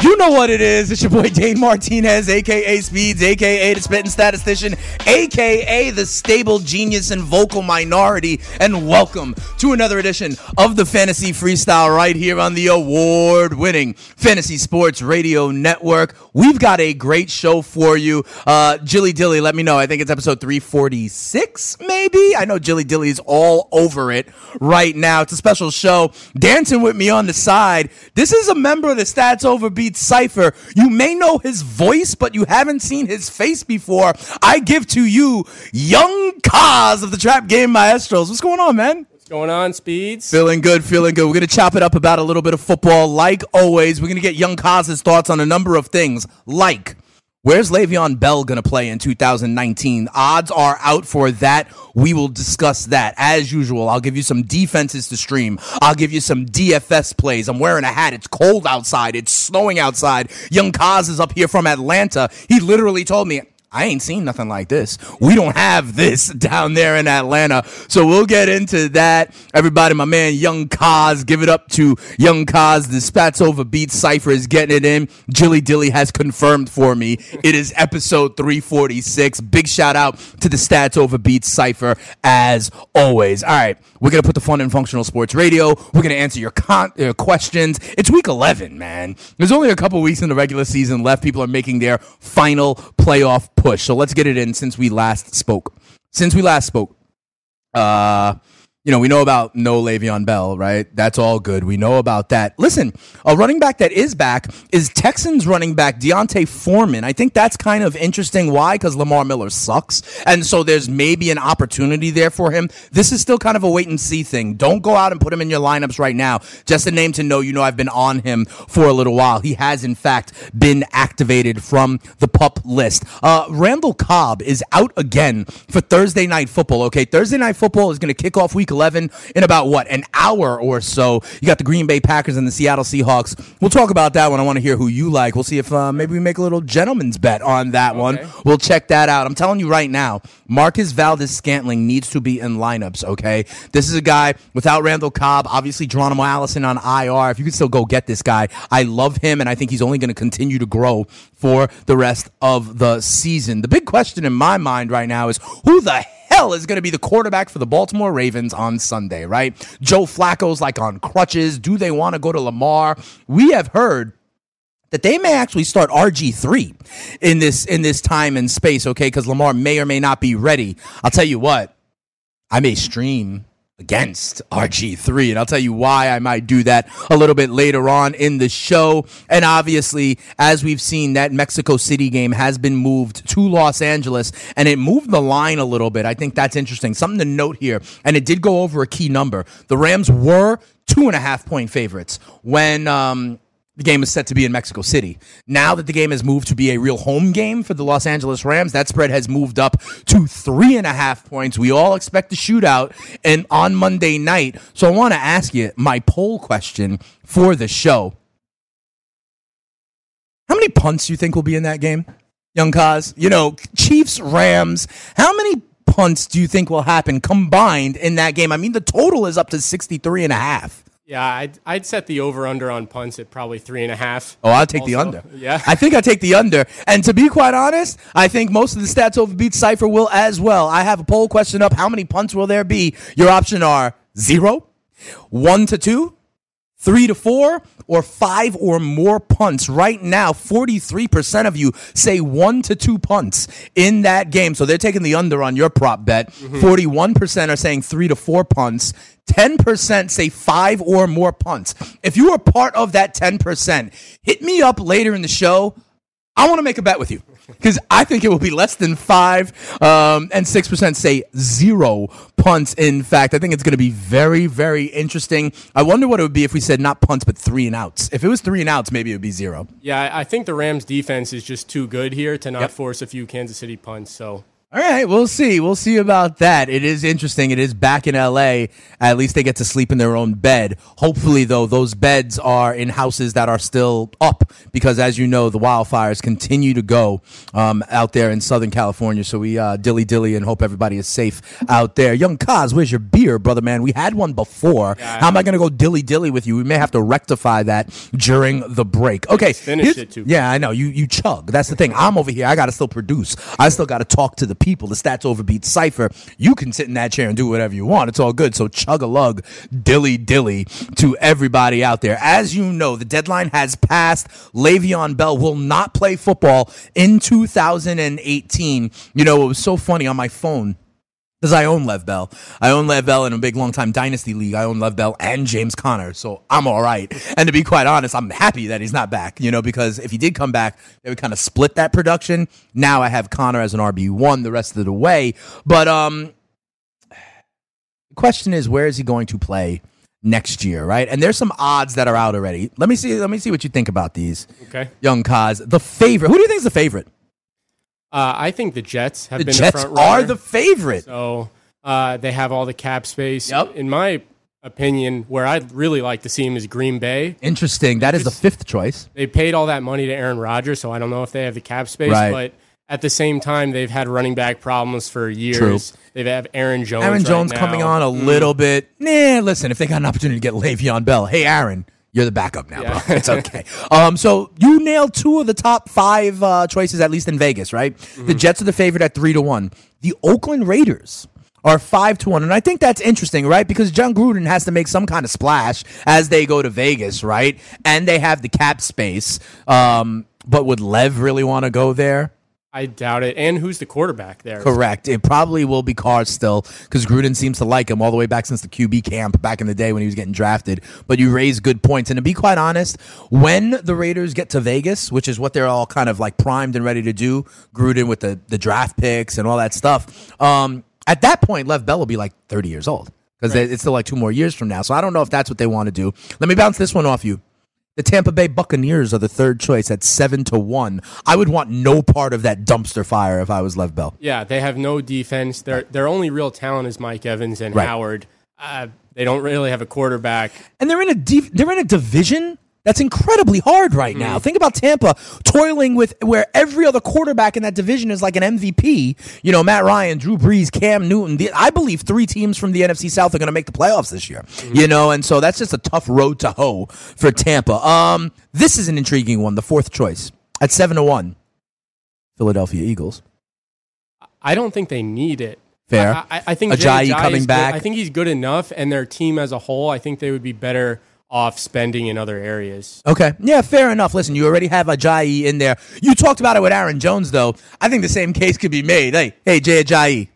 You know what it is. It's your boy Dane Martinez, aka Speeds, aka the Spitting Statistician, aka the stable genius and vocal minority. And welcome to another edition of the Fantasy Freestyle right here on the award winning Fantasy Sports Radio Network. We've got a great show for you. Uh, Jilly Dilly, let me know. I think it's episode 346, maybe. I know Jilly Dilly is all over it right now. It's a special show. Dancing with me on the side. This is a member of the Stats Over Cypher. You may know his voice, but you haven't seen his face before. I give to you Young Kaz of the Trap Game Maestros. What's going on, man? What's going on, Speeds? Feeling good, feeling good. We're going to chop it up about a little bit of football. Like always, we're going to get Young Kaz's thoughts on a number of things, like where's Le'Veon Bell going to play in 2019? Odds are out for that. We will discuss that. As usual, I'll give you some defenses to stream. I'll give you some DFS plays. I'm wearing a hat. It's cold outside. It's snowing outside. Young Kaz is up here from Atlanta. He literally told me, I ain't seen nothing like this. We don't have this down there in Atlanta. So we'll get into that. Everybody, my man Young Kaz, give it up to Young Kaz. The Stats Over Beats Cypher is getting it in. Jilly Dilly has confirmed for me. It is episode 346. Big shout out to the Stats Over Beats Cypher as always. All right, we're going to put the fun in functional sports radio. We're going to answer your con- uh, questions. It's week 11, man. There's only a couple weeks in the regular season left. People are making their final playoff push. So let's get it in since we last spoke. Since we last spoke, uh, you know, we know about no Le'Veon Bell, right? That's all good. We know about that. Listen, a running back that is back is Texans running back D'Onta Foreman. I think that's kind of interesting. Why? Because Lamar Miller sucks. And so there's maybe an opportunity there for him. This is still kind of a wait and see thing. Don't go out and put him in your lineups right now. Just a name to know. You know, I've been on him for a little while. He has, in fact, been activated from the pup list. Uh, Randall Cobb is out again for Thursday night football. Okay, Thursday night football is going to kick off week 11 in about what an hour or so. You got the Green Bay Packers and the Seattle Seahawks. We'll talk about that one. I want to hear who you like. We'll see if uh, maybe we make a little gentleman's bet on that okay. one. We'll check that out. I'm telling you right now, Marquez Valdes-Scantling needs to be in lineups. Okay, this is a guy without Randall Cobb. Obviously, Geronimo Allison on IR. If you could still go get this guy, I love him, and I think he's only going to continue to grow for the rest of the season. The big question in my mind right now is who the hell is going to be the quarterback for the Baltimore Ravens on Sunday, right? Joe Flacco's like on crutches. Do they want to go to Lamar? We have heard that they may actually start RG3 in this in this time and space, okay? Because Lamar may or may not be ready. I'll tell you what, I may stream against RG3. And I'll tell you why I might do that a little bit later on in the show. And obviously, as we've seen, that Mexico City game has been moved to Los Angeles and it moved the line a little bit. I think that's interesting. Something to note here. And it did go over a key number. The Rams were two and a half point favorites when, um, the game is set to be in Mexico City. Now that the game has moved to be a real home game for the Los Angeles Rams, that spread has moved up to three and a half points. We all expect a shootout and on Monday night. So I want to ask you my poll question for the show. How many punts do you think will be in that game, Young Kaz? You know, Chiefs, Rams. How many punts do you think will happen combined in that game? I mean, the total is up to 63 and a half. Yeah, I'd, I'd set the over under on punts at probably three and a half. Oh, I'll take the under. Yeah. I think I take the under. And to be quite honest, I think most of the stats overbeat Cypher will as well. I have a poll question up. How many punts will there be? Your option are zero, one to two, three to four, or five or more punts. Right now, 43% of you say one to two punts in that game. So they're taking the under on your prop bet. Mm-hmm. 41% are saying three to four punts. 10% say five or more punts. If you are part of that 10%, hit me up later in the show. I want to make a bet with you because I think it will be less than five, um, and six percent say zero punts. In fact, I think it's going to be very, very interesting. I wonder what it would be if we said not punts but three and outs. If it was three and outs, maybe it would be zero. Yeah, I- I think the Rams defense is just too good here to not force a few Kansas City punts. So All right, we'll see. We'll see about that. It is interesting. It is back in LA. At least they get to sleep in their own bed. Hopefully, though, those beds are in houses that are still up because, as you know, the wildfires continue to go um, out there in Southern California. So we uh, dilly dilly and hope everybody is safe out there. Young Kaz, where's your beer, brother man? We had one before. How am I going to go dilly dilly with you? We may have to rectify that during the break. Okay, Finish it too Yeah, I know. You you chug. That's the thing. I'm over here. I got to still produce. I still got to talk to the people. The stats overbeat cipher. You can sit in that chair and do whatever you want. It's all good. So chug a lug, dilly dilly to everybody out there. As you know, the deadline has passed. Le'Veon Bell will not play football in 2018. You know, it was so funny on my phone. Because I own Lev Bell. I own Lev Bell in a big, long time dynasty league. I own Lev Bell and James Conner. So I'm all right. And to be quite honest, I'm happy that he's not back, you know, because if he did come back, they would kind of split that production. Now I have Connor as an RB1 the rest of the way. But um, the question is, where is he going to play next year, right? And there's some odds that are out already. Let me see. Let me see what you think about these. okay, Young Kaz, the favorite. Who do you think is the favorite? Uh, I think the Jets have The been Jets the front runner, are the favorite. So uh, they have all the cap space. Yep. In my opinion, where I'd really like to see him is Green Bay. Interesting. That is the fifth choice. They paid all that money to Aaron Rodgers, so I don't know if they have the cap space. Right. But at the same time, they've had running back problems for years. True. They've had Aaron Jones. Aaron right Jones now. coming on a Mm. little bit. Nah, listen, if they got an opportunity to get Le'Veon Bell, hey Aaron, you're the backup now, Yeah. bro. It's okay. um, so you nailed two of the top five uh, choices, at least in Vegas, right? Mm-hmm. The Jets are the favorite at three to one. The Oakland Raiders are five to one, and I think that's interesting, right? Because Jon Gruden has to make some kind of splash as they go to Vegas, right? And they have the cap space. Um, but would Lev really want to go there? I doubt it. And who's the quarterback there? Correct. It probably will be Carr still because Gruden seems to like him all the way back since the QB camp back in the day when he was getting drafted. But you raise good points. And to be quite honest, when the Raiders get to Vegas, which is what they're all kind of like primed and ready to do, Gruden with the, the draft picks and all that stuff, um, at that point, Lev Bell will be like 30 years old because it's still like two more years from now. So I don't know if that's what they want to do. Let me bounce this one off you. The Tampa Bay Buccaneers are the third choice at seven to one. I would want no part of that dumpster fire if I was Lev Bell. Yeah, they have no defense. Their their only real talent is Mike Evans and Right. Howard. Uh, they don't really have a quarterback. and they're in a deep, they're in a division that's incredibly hard right Mm. now. Think about Tampa toiling with where every other quarterback in that division is like an MVP. You know, Matt Ryan, Drew Brees, Cam Newton. The, I believe three teams from the NFC South are going to make the playoffs this year. Mm-hmm. You know, and so that's just a tough road to hoe for Tampa. Um, this is an intriguing one. The fourth choice at seven to one, Philadelphia Eagles. I don't think they need it. Fair. I, I, I think Ajayi Ajayi coming good. back. I think he's good enough, and their team as a whole, I think they would be better off spending in other areas. Okay. Yeah, fair enough. Listen, you already have Ajayi in there. You talked about it with Aaron Jones, though. I think the same case could be made. Hey, hey, Jay Ajayi,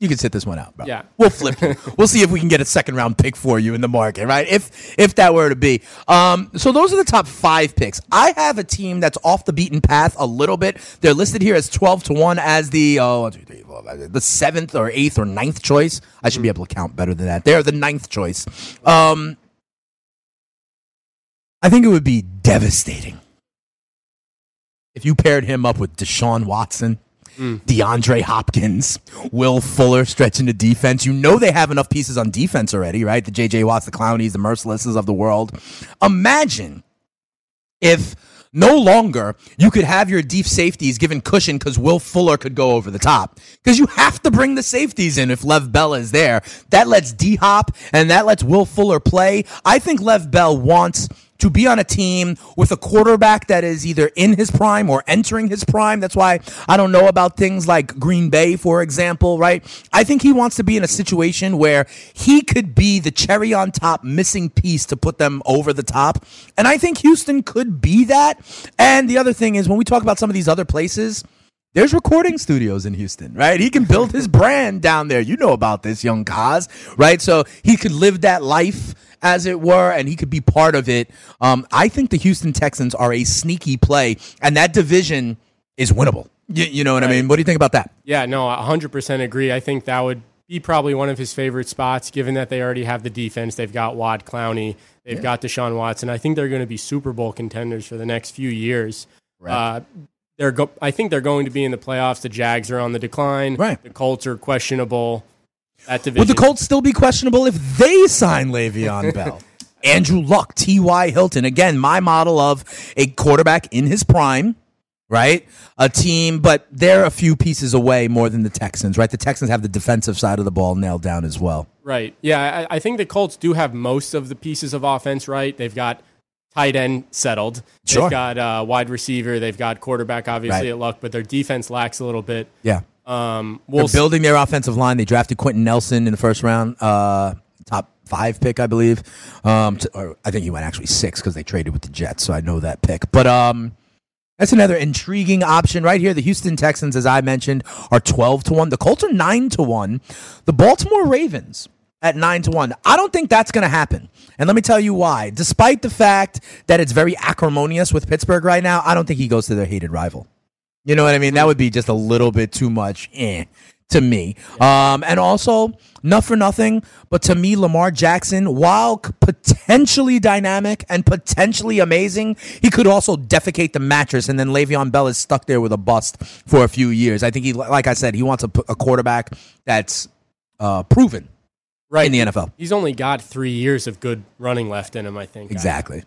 you can sit this one out, bro. Yeah. We'll flip you. we'll see if we can get a second round pick for you in the market, right? If if that were to be. Um, so those are the top five picks. I have a team that's off the beaten path a little bit. They're listed here as twelve to one as the oh one, two, three, four, five, the seventh or eighth or ninth choice. I should be able to count better than that. They're the ninth choice. Um, I think it would be devastating if you paired him up with Deshaun Watson, mm. DeAndre Hopkins, Will Fuller stretching the defense. You know they have enough pieces on defense already, right? The JJ Watts, the Clowneys, the Mercilesses of the world. Imagine if no longer you could have your deep safeties given cushion because Will Fuller could go over the top. Because you have to bring the safeties in if Lev Bell is there. That lets D Hop and that lets Will Fuller play. I think Lev Bell wants to be on a team with a quarterback that is either in his prime or entering his prime. That's why I don't know about things like Green Bay, for example, right? I think he wants to be in a situation where he could be the cherry on top missing piece to put them over the top. And I think Houston could be that. And the other thing is when we talk about some of these other places, there's recording studios in Houston, right? He can build his brand down there. You know about this, young Kaz, right? So he could live that life, as it were, and he could be part of it. Um, I think the Houston Texans are a sneaky play, and that division is winnable. You, you know what I mean? What do you think about that? Yeah, no, 100% agree. I think that would be probably one of his favorite spots, given that they already have the defense. They've got Wad Clowney, they've got Deshaun Watson. I think they're going to be Super Bowl contenders for the next few years. Uh, they're go- I think they're going to be in the playoffs. The Jags are on the decline. Right. The Colts are questionable. That division. Would the Colts still be questionable if they sign Le'Veon Bell? Andrew Luck, T.Y. Hilton. Again, my model of a quarterback in his prime, right? A team, but they're a few pieces away more than the Texans, right? The Texans have the defensive side of the ball nailed down as well. Right. Yeah, I, I think the Colts do have most of the pieces of offense right. They've got tight end settled. Sure. They've got uh, wide receiver. They've got quarterback, obviously, Right. at luck, but their defense lacks a little bit. Yeah. Um, we'll see. building their offensive line. They drafted Quenton Nelson in the first round, uh, top five pick, I believe. Um, to, or I think he went actually six because they traded with the Jets, so I know that pick. But um, that's another intriguing option right here. The Houston Texans, as I mentioned, are twelve to one. The Colts are nine to one. The Baltimore Ravens at nine to one. I don't think that's going to happen. And let me tell you why. Despite the fact that it's very acrimonious with Pittsburgh right now, I don't think he goes to their hated rival. You know what I mean? That would be just a little bit too much eh, to me. Um, and also, not for nothing, but to me, Lamar Jackson, while potentially dynamic and potentially amazing, he could also defecate the mattress, and then Le'Veon Bell is stuck there with a bust for a few years. I think he, like I said, he wants a quarterback that's uh, proven right. in the NFL. He's only got three years of good running left in him, I think. Exactly.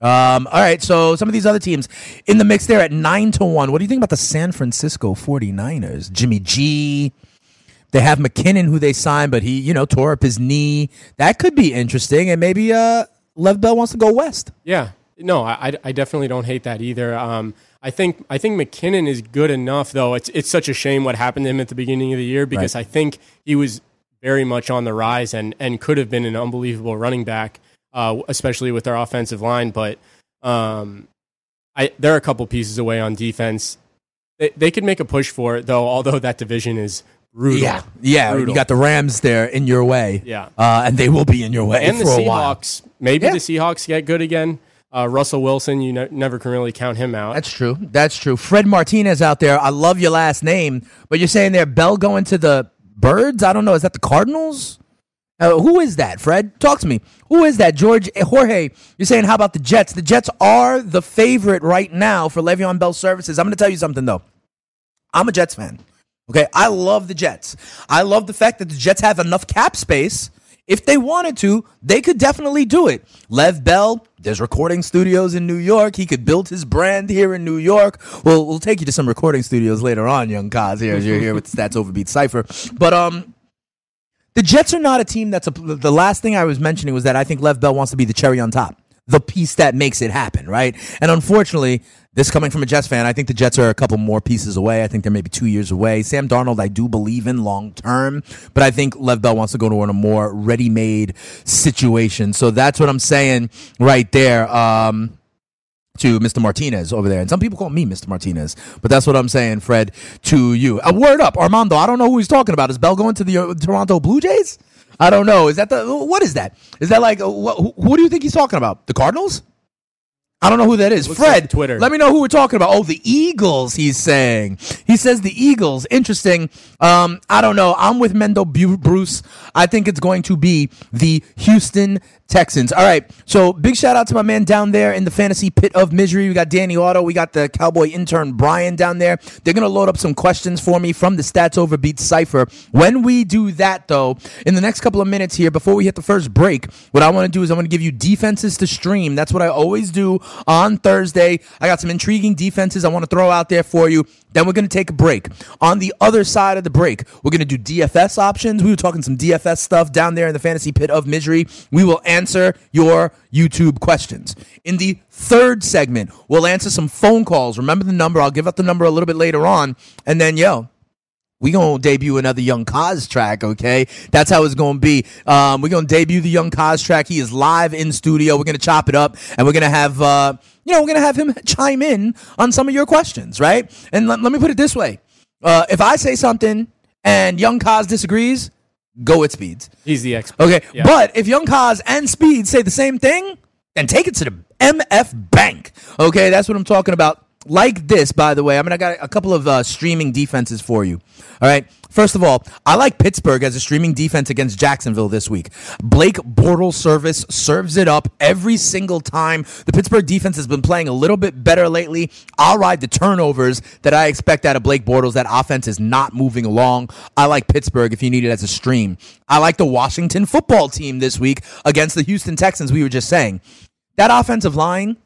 Um, all right, so some of these other teams in the mix there at 9 to 1. What do you think about the San Francisco 49ers? Jimmy G. They have McKinnon who they signed, but he, you know, tore up his knee. That could be interesting and maybe uh Lev Bell wants to go west. Yeah. No, I, I definitely don't hate that either. Um, I think I think McKinnon is good enough, though. It's it's such a shame what happened to him at the beginning of the year because Right. I think he was very much on the rise and and could have been an unbelievable running back, uh, especially with their offensive line. But um, I they're a couple pieces away on defense. They, they could make a push for it, though. Although that division is brutal. Yeah. Yeah, Brutal. you got the Rams there in your way. Yeah. Uh, and they will be in your way and the for a while. Seahawks. Maybe Yeah. the Seahawks get good again. Uh, Russell Wilson, you ne- never can really count him out. That's true. That's true. Fred Martinez out there. I love your last name, but you're saying there Bell going to the Birds? I don't know. Is that the Cardinals? Uh, who is that, Fred? Talk to me. Who is that? George eh, Jorge, you're saying how about the Jets? The Jets are the favorite right now for Le'Veon Bell services. I'm going to tell you something though. I'm a Jets fan. Okay, I love the Jets. I love the fact that the Jets have enough cap space. If they wanted to, they could definitely do it. Lev Bell, there's recording studios in New York. He could build his brand here in New York. Well, we'll take you to some recording studios later on, young Kaz, here you're here with Stats Overbeat Cipher. But um, the Jets are not a team that's a. The last thing I was mentioning was that I think Lev Bell wants to be the cherry on top, piece that makes it happen, right? And unfortunately, this coming from a Jets fan, I think the Jets are a couple more pieces away. I think they're maybe two years away. Sam Darnold, I do believe in long term, but I think Lev Bell wants to go to a more ready made situation. So that's what I'm saying right there. Um, to Mr. Martinez over there. And some people call me Mr. Martinez, but that's what I'm saying, Fred, to you. A word up, Armando. I don't know who he's talking about. Is Bell going to the uh, Toronto Blue Jays? I don't know. Is that the what is that? Is that like uh, what, who, who do you think he's talking about? The Cardinals? I don't know who that is. Looks Fred, like Twitter. Let me know who we're talking about. Oh, the Eagles. He's saying. He says the Eagles. Interesting. Um, I don't know. I'm with Mendo Bruce. I think it's going to be the Houston Texans. All right. So big shout out to my man down there in the fantasy pit of misery. We got Danny Otto. We got the cowboy intern Brian down there. They're going to load up some questions for me from the Stats Overbeat Cipher. When we do that, though, in the next couple of minutes here, before we hit the first break, what I want to do is I want to give you defenses to stream. That's what I always do on Thursday. I got some intriguing defenses I want to throw out there for you. Then we're going to take a break. On the other side of the break, we're going to do DFS options. We were talking some DFS stuff down there in the fantasy pit of misery. We will answer your YouTube questions. In the third segment, we'll answer some phone calls. Remember the number. I'll give out the number a little bit later on. And then, yo, we gonna debut another Young Kaz track, okay? That's how it's gonna be. Um, we're gonna debut the Young Kaz track. He is live in studio. We're gonna chop it up, and we're gonna have, uh, you know, we're gonna have him chime in on some of your questions, right? And let, let me put it this way: uh, if I say something and Young Kaz disagrees, go with Speeds. He's the expert. Okay, Yeah. but if Young Kaz and Speed say the same thing, then take it to the MF Bank. Okay, that's what I'm talking about. Like this, by the way. I mean, I got a couple of uh, streaming defenses for you. All right. First of all, I like Pittsburgh as a streaming defense against Jacksonville this week. Blake Bortles service serves it up every single time. The Pittsburgh defense has been playing a little bit better lately. I'll ride the turnovers that I expect out of Blake Bortles. That offense is not moving along. I like Pittsburgh if you need it as a stream. I like the Washington football team this week against the Houston Texans. We were just saying that offensive line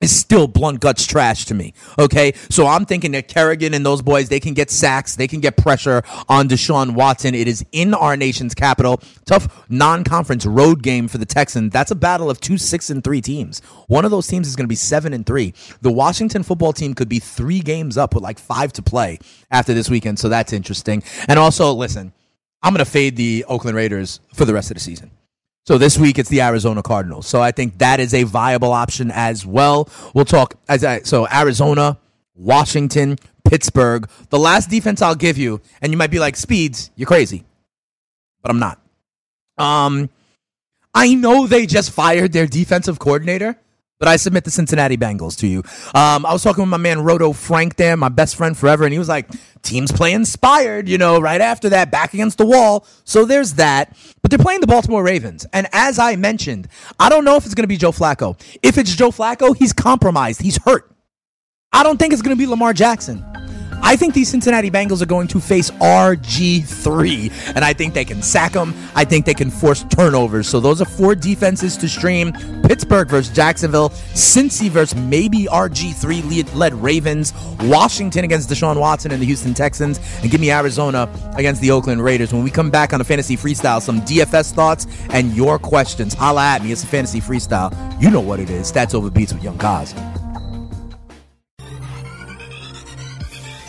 is still blunt guts trash to me. Okay. So I'm thinking that Kerrigan and those boys, they can get sacks, they can get pressure on Deshaun Watson. It is in our nation's capital. Tough non conference road game for the Texans. That's a battle of two six and three teams. One of those teams is going to be seven and three. The Washington football team could be three games up with like five to play after this weekend. So that's interesting. And also, listen, I'm going to fade the Oakland Raiders for the rest of the season. So this week it's the Arizona Cardinals. So I think that is a viable option as well. We'll talk as I so Arizona, Washington, Pittsburgh. The last defense I'll give you, and you might be like, Speeds, you're crazy. But I'm not. Um I know they just fired their defensive coordinator, but I submit the Cincinnati Bengals to you. Um, I was talking with my man Roto Frank there, my best friend forever, and he was like, teams play inspired, you know, right after that, back against the wall. So there's that. But they're playing the Baltimore Ravens. And as I mentioned, I don't know if it's going to be Joe Flacco. If it's Joe Flacco, he's compromised, he's hurt. I don't think it's going to be Lamar Jackson. I think these Cincinnati Bengals are going to face RG3, and I think they can sack them. I think they can force turnovers. So those are four defenses to stream Pittsburgh versus Jacksonville, Cincy versus maybe RG3 led Ravens, Washington against Deshaun Watson and the Houston Texans, and give me Arizona against the Oakland Raiders. When we come back on the Fantasy Freestyle, some DFS thoughts and your questions. Holla at me. It's a Fantasy Freestyle. You know what it is. Stats over beats with Young Kaz.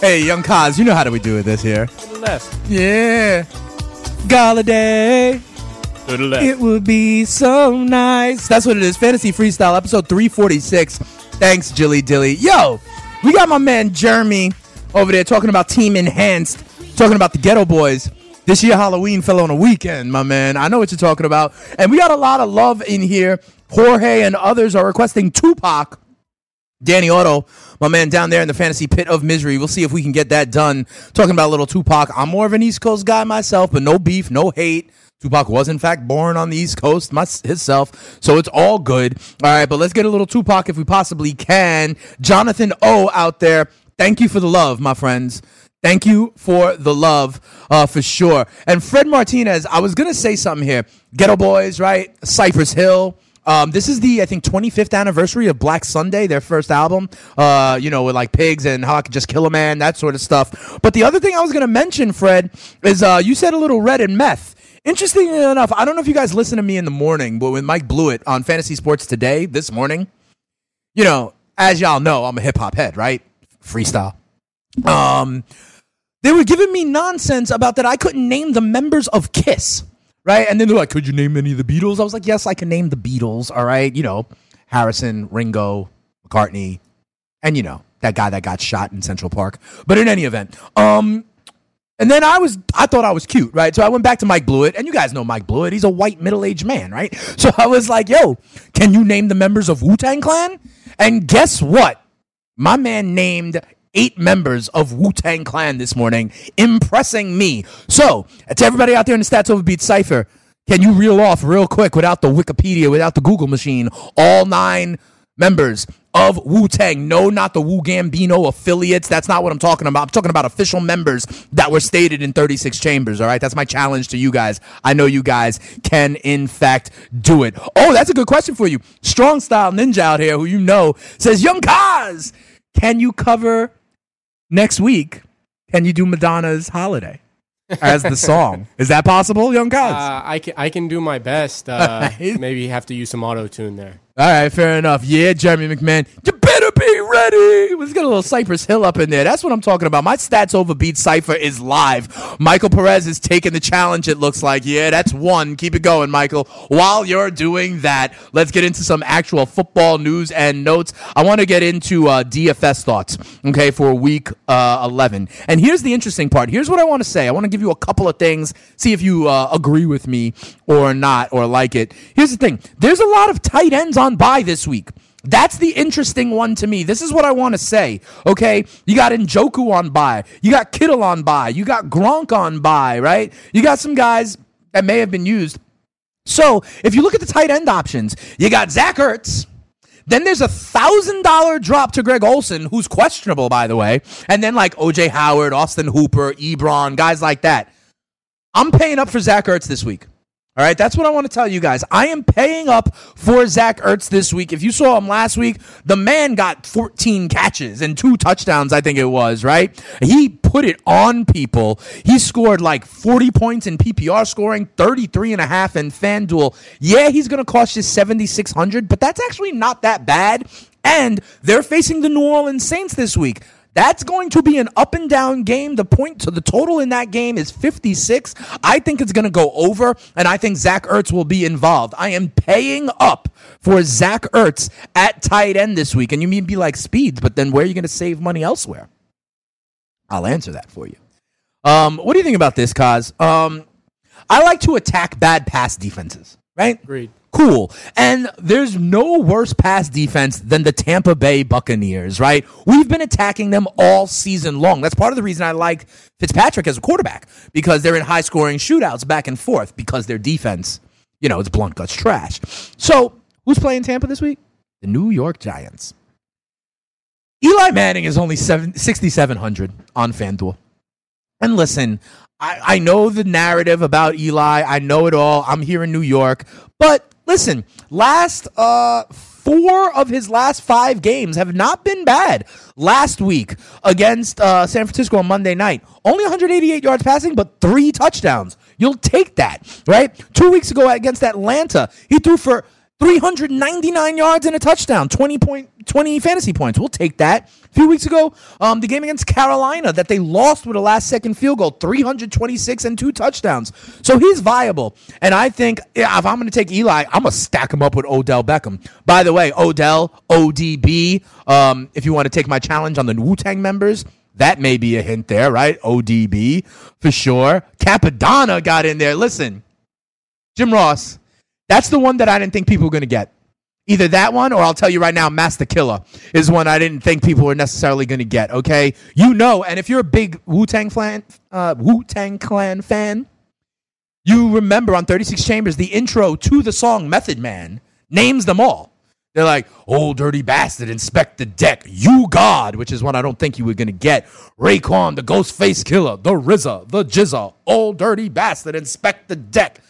Hey, Young Kaz, you know how do we do with this here? To the left. Yeah. Golladay. To the left. It would be so nice. That's what it is. Fantasy Freestyle, episode 346. Thanks, Jilly Dilly. Yo, we got my man Jeremy over there talking about Team Enhanced, talking about the Geto Boys. This year Halloween fell on a weekend, my man. I know what you're talking about. And we got a lot of love in here. Jorge and others are requesting Tupac. Danny Otto, my man down there in the fantasy pit of misery. We'll see if we can get that done. Talking about little Tupac. I'm more of an East Coast guy myself, but no beef, no hate. Tupac was in fact born on the East Coast my, himself, so it's all good. All right, but let's get a little Tupac if we possibly can. Jonathan O out there, thank you for the love, my friends. Thank you for the love, uh, for sure. And Fred Martinez, I was gonna say something here. Geto Boys, right? Cypress Hill. Um, this is the I think 25th anniversary of Black Sunday, their first album. Uh, you know, with like pigs and how I could just kill a man, that sort of stuff. But the other thing I was gonna mention, Fred, is uh, you said a little red and meth. Interestingly enough, I don't know if you guys listen to me in the morning, but with Mike Blewett on Fantasy Sports Today this morning, you know, as y'all know, I'm a hip hop head, right? Freestyle. Um, they were giving me nonsense about that I couldn't name the members of Kiss, right? And then they're like, "Could you name any of the Beatles?" I was like, "Yes, I can name the Beatles." All right, you know, Harrison, Ringo, McCartney, and you know that guy that got shot in Central Park. But in any event, um, and then I was, I thought I was cute, right? So I went back to Mike Blewett, and you guys know Mike Blewett. He's a white middle aged man, right? So I was like, "Yo, can you name the members of Wu Tang Clan?" And guess what? My man named eight members of Wu Tang Clan this morning, impressing me. So, to everybody out there in the Stats Overbeat Cypher, can you reel off real quick without the Wikipedia, without the Google machine, all nine members of Wu Tang? No, not the Wu Gambino affiliates. That's not what I'm talking about. I'm talking about official members that were stated in 36 chambers. All right. That's my challenge to you guys. I know you guys can, in fact, do it. Oh, that's a good question for you. Strong Style Ninja out here, who you know, says, Young Kaz, can you cover next week? Can you do Madonna's Holiday? As the song, is that possible, Young Kaz? Uh, I can I can do my best. Uh, maybe have to use some auto tune there. All right, fair enough. Yeah, Jeremy McMahon, you better be ready. Let's get a little Cypress Hill up in there. That's what I'm talking about. My stats over beat cipher is live. Michael Perez is taking the challenge. It looks like. Yeah, that's one. Keep it going, Michael. While you're doing that, let's get into some actual football news and notes. I want to get into uh, DFS thoughts. Okay, for week uh, 11. And here's the interesting part. Here's what I want to say. I want to give you a couple of things. See if you uh, agree with me or not or like it. Here's the thing. There's a lot of tight ends on bye this week. That's the interesting one to me. This is what I want to say. Okay, you got Njoku on bye, you got Kittle on bye, you got Gronk on bye, right? You got some guys that may have been used. So if you look at the tight end options, you got Zach Ertz. Then there's a thousand dollar drop to Greg Olsen, who's questionable, by the way. And then like OJ Howard, Austin Hooper, Ebron, guys like that. I'm paying up for Zach Ertz this week. All right, that's what I want to tell you guys. I am paying up for Zach Ertz this week. If you saw him last week, the man got 14 catches and two touchdowns, I think it was, right? He put it on people. He scored like 40 points in PPR scoring, 33 and a half in FanDuel. Yeah, he's going to cost you 7600, but that's actually not that bad. And they're facing the New Orleans Saints this week. That's going to be an up and down game. The point to the total in that game is 56. I think it's going to go over, and I think Zach Ertz will be involved. I am paying up for Zach Ertz at tight end this week. And you may be like speeds, but then where are you going to save money elsewhere? I'll answer that for you. Um, what do you think about this, Kaz? Um, I like to attack bad pass defenses, right? Agreed. Cool. And there's no worse pass defense than the Tampa Bay Buccaneers, right? We've been attacking them all season long. That's part of the reason I like Fitzpatrick as a quarterback because they're in high scoring shootouts back and forth because their defense, you know, it's blunt guts trash. So, who's playing Tampa this week? The New York Giants. Eli Manning is only 7 6,700 on FanDuel. And listen, I, I know the narrative about Eli. I know it all. I'm here in New York. But listen, last uh four of his last five games have not been bad. Last week against uh, San Francisco on Monday night, only 188 yards passing, but three touchdowns. You'll take that, right? Two weeks ago against Atlanta, he threw for 399 yards and a touchdown, 20 point 20 fantasy points. We'll take that. A few weeks ago, um, the game against Carolina that they lost with a last second field goal, 326 and two touchdowns. So he's viable. And I think yeah, if I'm going to take Eli, I'm going to stack him up with Odell Beckham. By the way, Odell, ODB, um, if you want to take my challenge on the Wu Tang members, that may be a hint there, right? ODB for sure. Cappadonna got in there. Listen, Jim Ross, that's the one that I didn't think people were going to get. Either that one, or I'll tell you right now, Masta Killa is one I didn't think people were necessarily going to get. Okay, you know, and if you're a big Wu Tang Clan, uh, Wu Tang Clan fan, you remember on 36 Chambers the intro to the song Method Man names them all. They're like, "Old dirty bastard, inspect the deck." U-God, which is one I don't think you were gonna get. Raekwon, the ghost face killer, the RZA, the GZA, old dirty bastard, inspect the deck.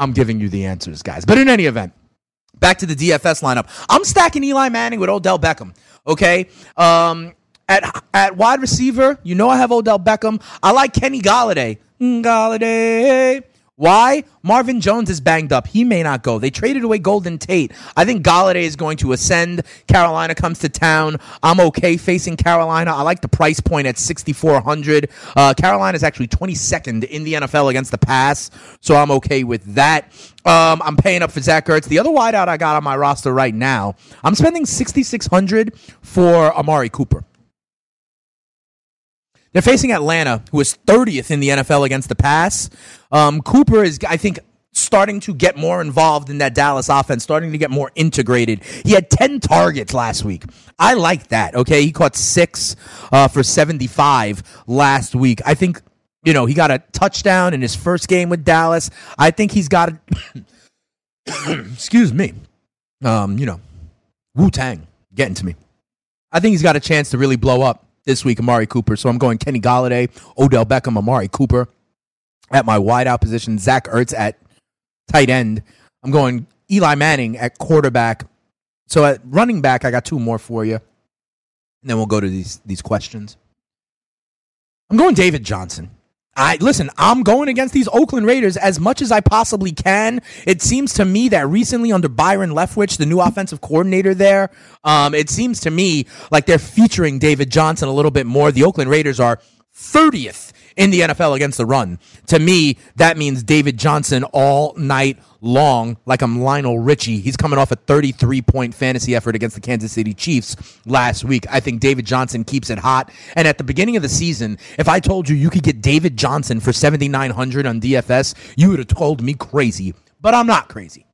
I'm giving you the answers, guys. But in any event, Back to the DFS lineup. I'm stacking Eli Manning with Odell Beckham. Okay. Um, at at wide receiver, you know I have Odell Beckham. I like Kenny Golladay. Mm, Golladay. Why? Marvin Jones is banged up. He may not go. They traded away Golden Tate. I think Golladay is going to ascend. Carolina comes to town. I'm okay facing Carolina. I like the price point at 6,400. Uh, Carolina is actually 22nd in the NFL against the pass, so I'm okay with that. Um, I'm paying up for Zach Ertz. The other wideout I got on my roster right now, I'm spending 6,600 for Amari Cooper. They're facing Atlanta, who is 30th in the NFL against the pass. Um, Cooper is, I think, starting to get more involved in that Dallas offense, starting to get more integrated. He had 10 targets last week. I like that, okay? He caught six uh, for 75 last week. I think, you know, he got a touchdown in his first game with Dallas. I think he's got a, excuse me, um, you know, Wu Tang getting to me. I think he's got a chance to really blow up this week, Amari Cooper. So I'm going Kenny Golladay, Odell Beckham, Amari Cooper at my wideout position, Zach Ertz at tight end. I'm going Eli Manning at quarterback. So at running back, I got two more for you. And then we'll go to these these questions. I'm going David Johnson. I listen, I'm going against these Oakland Raiders as much as I possibly can. It seems to me that recently under Byron Leftwich, the new offensive coordinator there, um, it seems to me like they're featuring David Johnson a little bit more. The Oakland Raiders are 30th in the NFL against the run. To me, that means David Johnson all night long, like I'm Lionel Richie. He's coming off a 33 point fantasy effort against the Kansas City Chiefs last week. I think David Johnson keeps it hot. And at the beginning of the season, if I told you you could get David Johnson for 7,900 on DFS, you would have told me crazy. But I'm not crazy.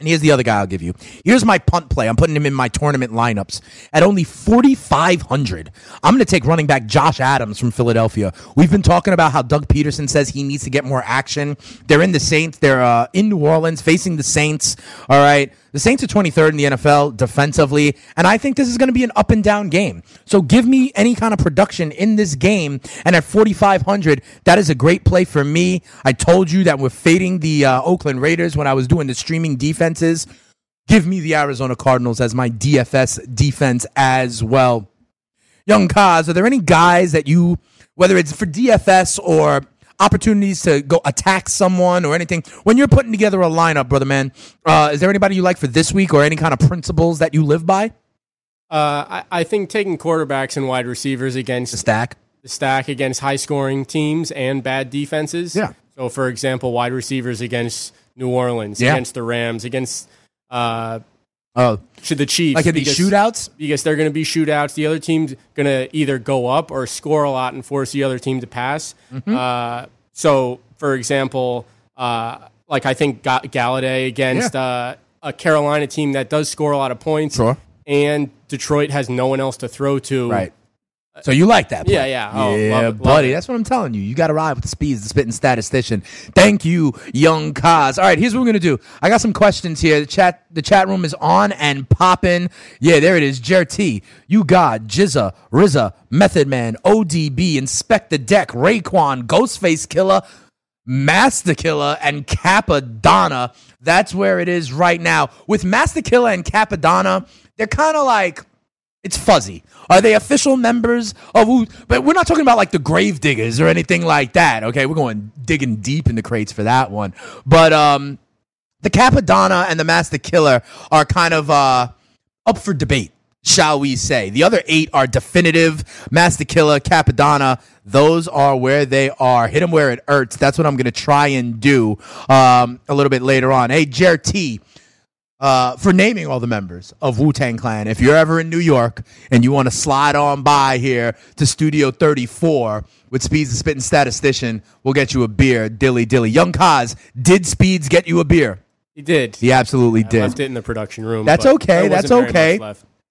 And here's the other guy I'll give you. Here's my punt play. I'm putting him in my tournament lineups at only 4,500. I'm going to take running back Josh Adams from Philadelphia. We've been talking about how Doug Pederson says he needs to get more action. They're in the Saints. They're uh, in New Orleans facing the Saints. All right. The Saints are 23rd in the NFL defensively, and I think this is going to be an up and down game. So give me any kind of production in this game, and at 4,500, that is a great play for me. I told you that we're fading the uh, Oakland Raiders when I was doing the streaming defenses. Give me the Arizona Cardinals as my DFS defense as well. Young Kaz, are there any guys that you, whether it's for DFS or opportunities to go attack someone or anything, when you're putting together a lineup, brother man, uh, is there anybody you like for this week or any kind of principles that you live by? Uh, I, I think taking quarterbacks and wide receivers against The stack. the stack against high scoring teams and bad defenses. Yeah. So, for example, wide receivers against New Orleans, Yeah. against the Rams, against uh, Oh, to the Chiefs. like in these shootouts? because they're going to be shootouts. The other team's going to either go up or score a lot and force the other team to pass. Mm-hmm. Uh, so, for example, uh, like I think Ga- Golladay against uh, a Carolina team that does score a lot of points, Sure. and Detroit has no one else to throw to. Right. So you like that? play. Yeah, yeah. Oh, yeah, it, buddy. That's what I'm telling you. You got to ride with the speeds, the spitting statistician. Thank you, young Kaz. All right, here's what we're gonna do. I got some questions here. The chat, the chat room is on and popping. Yeah, there it is. Jerty, you got GZA, RZA, Method Man, ODB, Inspectah Deck, Raekwon, Ghostface Killer. Masta Killa and Cappadonna. That's where it is right now. With Masta Killa and Cappadonna, they're kind of like it's fuzzy. Are they official members of who? But we're not talking about like the grave diggers or anything like that. Okay, we're going digging deep in the crates for that one. But um, the Cappadonna and the Masta Killa are kind of uh up for debate, shall we say? The other eight are definitive. Masta Killa, Cappadonna, those are where they are. Hit them where it hurts. That's what I'm going to try and do um, a little bit later on. Hey, Jer T uh, for naming all the members of Wu Tang Clan. If you're ever in New York and you want to slide on by here to Studio 34 with Speeds the Spitting Statistician, we'll get you a beer, dilly dilly. Young Kaz, did Speeds get you a beer? He did. He absolutely I did. left it in the production room. That's okay. That's okay.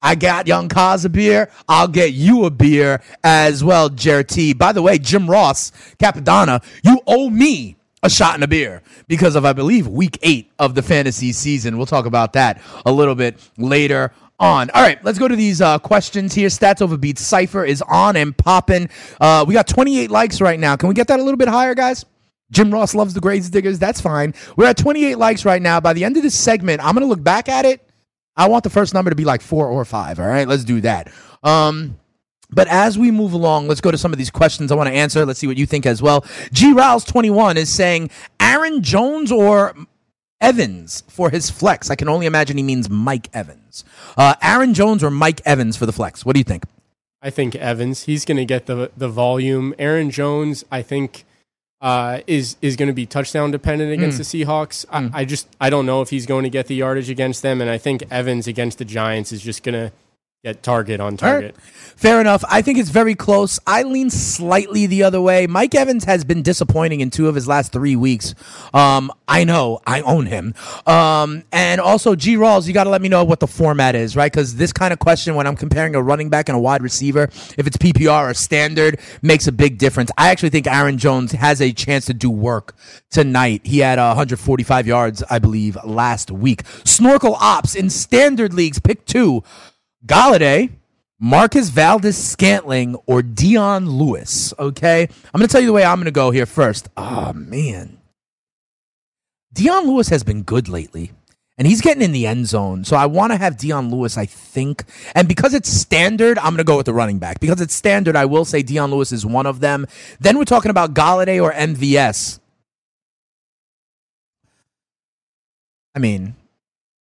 I got Young Kaz a beer. I'll get you a beer as well, Jared T. By the way, Jim Ross, Cappadonna, you owe me a shot and a beer because of, I believe, week eight of the fantasy season. We'll talk about that a little bit later on. All right, let's go to these uh, questions here. Stats over beats Cypher is on and popping. Uh, we got 28 likes right now. Can we get that a little bit higher, guys? Jim Ross loves the grades diggers. That's fine. We're at 28 likes right now. By the end of this segment, I'm going to look back at it. I want the first number to be like four or five. All right, let's do that. Um, but as we move along, let's go to some of these questions I want to answer. Let's see what you think as well. G Rouse 21 is saying Aaron Jones or Evans for his flex. I can only imagine he means Mike Evans. Uh, Aaron Jones or Mike Evans for the flex. What do you think? I think Evans. He's going to get the the volume. Aaron Jones, I think, uh, is is going to be touchdown dependent against Mm. the Seahawks. I, I just I don't know if he's going to get the yardage against them, and I think Evans against the Giants is just going to get target on right. target. Fair enough. I think it's very close. I lean slightly the other way. Mike Evans has been disappointing in two of his last three weeks. Um, I know. I own him. Um, and also, G. Rawls, you got to let me know what the format is, right? Because this kind of question, when I'm comparing a running back and a wide receiver, if it's PPR or standard, makes a big difference. I actually think Aaron Jones has a chance to do work tonight. He had uh, 145 yards, I believe, last week. Snorkel Ops in standard leagues, pick two. Golladay, Marcus Valdez Scantling, or Dion Lewis. Okay. I'm going to tell you the way I'm going to go here first. Oh, man. Dion Lewis has been good lately. And he's getting in the end zone. So I want to have Dion Lewis, I think. And because it's standard, I'm going to go with the running back. Because it's standard, I will say Dion Lewis is one of them. Then we're talking about Golladay or MVS. I mean,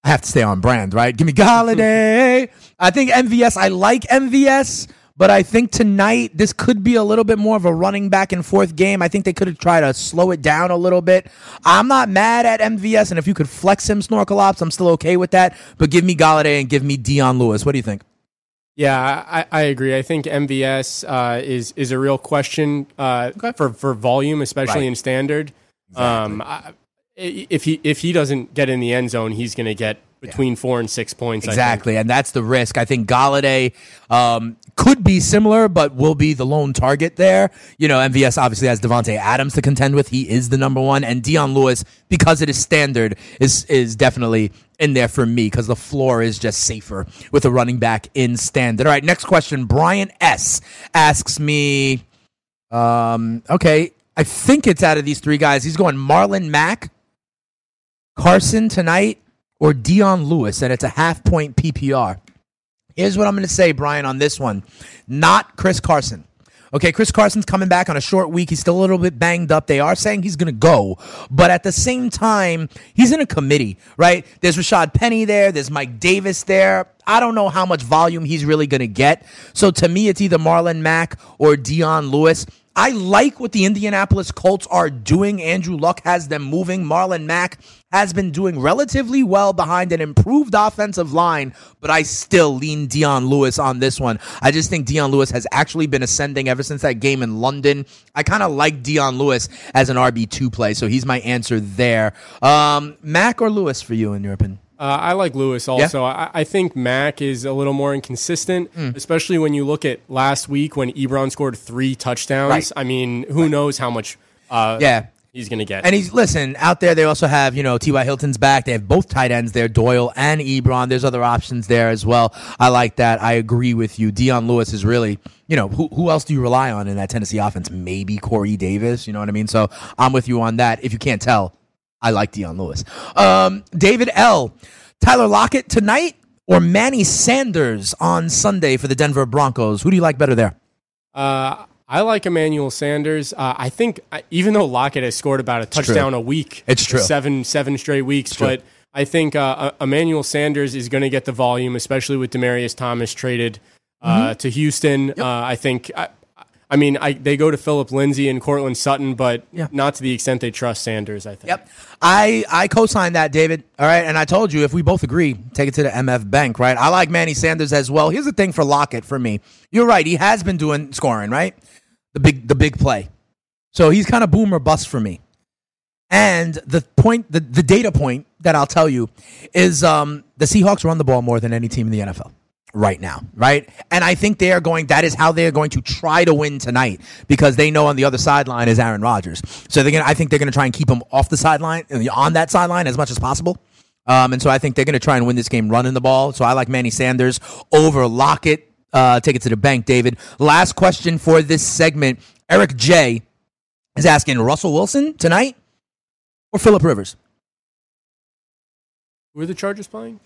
I have to stay on brand, right? Give me Golladay. I think MVS. I like MVS, but I think tonight this could be a little bit more of a running back and forth game. I think they could have tried to slow it down a little bit. I'm not mad at MVS, and if you could flex him snorkel ops, I'm still okay with that. But give me Golladay and give me Dion Lewis. What do you think? Yeah, I, I agree. I think MVS uh, is is a real question uh, for for volume, especially Right. in standard. Um, I, if he if he doesn't get in the end zone, he's going to get between four and six points. I think. Exactly, and that's the risk. I think Golladay um, could be similar, but will be the lone target there. You know, MVS obviously has Davante Adams to contend with. He is the number one, and Dion Lewis, because it is standard, is is definitely in there for me because the floor is just safer with a running back in standard. All right, next question. Brian S asks me. Um, okay, I think it's out of these three guys. He's going Marlon Mack, Carson tonight, or Dion Lewis, and it's a half point PPR. Here's what I'm going to say, Brian, on this one. Not Chris Carson. Okay, Chris Carson's coming back on a short week. He's still a little bit banged up. They are saying he's going to go, but at the same time, he's in a committee, right? There's Rashad Penny there. There's Mike Davis there. I don't know how much volume he's really going to get. So to me, it's either Marlon Mack or Dion Lewis. I like what the Indianapolis Colts are doing. Andrew Luck has them moving. Marlon Mack has been doing relatively well behind an improved offensive line, but I still lean Dion Lewis on this one. I just think Dion Lewis has actually been ascending ever since that game in London. I kind of like Dion Lewis as an RB2 play, so he's my answer there. Um, Mack or Lewis for you, in your opinion? Uh, I like Lewis also. I, I think Mack is a little more inconsistent, Hmm. especially when you look at last week when Ebron scored three touchdowns. Right. I mean, who knows how much uh, Yeah. He's going to get. And he's listen out there. They also have you know T.Y. Hilton's back. They have both tight ends there, Doyle and Ebron. There's other options there as well. I like that. I agree with you. Dion Lewis is really you know who who else do you rely on in that Tennessee offense? Maybe Corey Davis. You know what I mean? So I'm with you on that. If you can't tell, I like Dion Lewis. Um, David L. Tyler Lockett tonight or Manny Sanders on Sunday for the Denver Broncos. Who do you like better there? Uh, I like Emmanuel Sanders. Uh, I think uh, even though Lockett has scored about a touchdown a week, It's true. seven seven straight weeks, but I think uh, uh, Emmanuel Sanders is going to get the volume, especially with Demaryius Thomas traded uh, Mm-hmm. to Houston. Uh, I think. I, I mean, I, they go to Philip Lindsay and Courtland Sutton, but Yeah. not to the extent they trust Sanders. I think. Yep. I, I co-signed that, David. All right. And I told you if we both agree, take it to the MF Bank, right? I like Manny Sanders as well. Here's the thing for Lockett for me. You're right. He has been doing scoring, right? The big the big play. So he's kind of boom or bust for me. And the point the, the data point that I'll tell you is um, the Seahawks run the ball more than any team in the NFL right now, right? And I think they are going that is how they are going to try to win tonight because they know on the other sideline is Aaron Rodgers. So they're gonna I think they're gonna try and keep him off the sideline on that sideline as much as possible. Um, and so I think they're gonna try and win this game running the ball. So I like Manny Sanders over Lockett. Uh, take it to the bank, David. Last question for this segment. Eric J is asking Russell Wilson tonight or Philip Rivers. Who are the Chargers playing?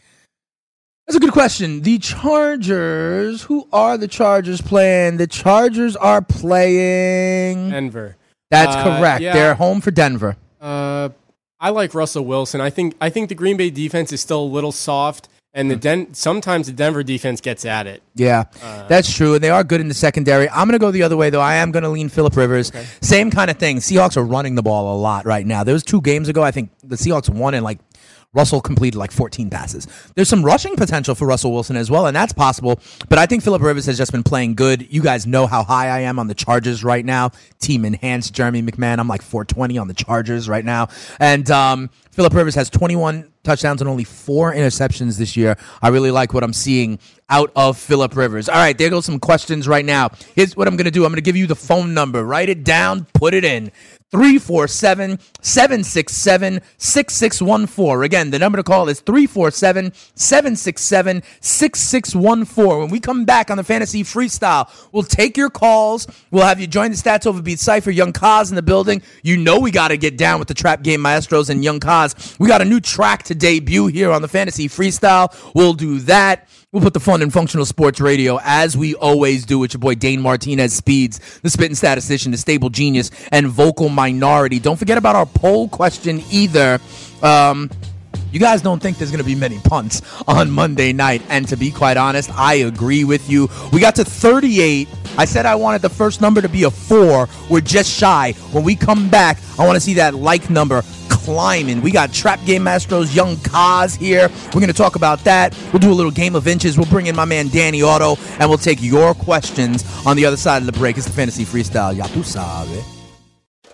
That's a good question. The Chargers, who are the Chargers playing? The Chargers are playing. Denver. That's Uh, correct. yeah. They're home for Denver. Uh, I like Russell Wilson. I think I think the Green Bay defense is still a little soft, and the hmm. Den- sometimes the Denver defense gets at it. Yeah, uh, that's true. And they are good in the secondary. I'm going to go the other way, though. I am going to lean Philip Rivers. Same kind of thing. Seahawks are running the ball a lot right now. There was two games ago. I think the Seahawks won in like Russell completed like 14 passes. There's some rushing potential for Russell Wilson as well, and that's possible. But I think Philip Rivers has just been playing good. You guys know how high I am on the Chargers right now. Team enhanced Jeremy McMahon. I'm like 420 on the Chargers right now. And um, Philip Rivers has 21 touchdowns and only four interceptions this year. I really like what I'm seeing out of Philip Rivers. All right, there goes some questions right now. Here's what I'm going to do I'm going to give you the phone number. Write it down, put it in. 347 767 6614. Again, the number to call is 347 767 6614. When we come back on the Fantasy Freestyle, we'll take your calls. We'll have you join the Stats Over Beat Cypher. Young Kaz in the building. You know we got to get down with the Trap Game Maestros and Young Kaz. We got a new track to debut here on the Fantasy Freestyle. We'll do that. We'll put the fun in functional sports radio as we always do with your boy Dane Martinez Speeds, the spitting statistician, the stable genius, and vocal minority. Don't forget about our poll question either. Um, you guys don't think there's going to be many punts on Monday night. And to be quite honest, I agree with you. We got to 38. I said I wanted the first number to be a four. We're just shy. When we come back, I want to see that like number climbing. We got Trap Game Masters, Young Kaz here. We're going to talk about that. We'll do a little game of inches. We'll bring in my man Danny Otto, and we'll take your questions on the other side of the break. It's the Fantasy Freestyle. Ya tu.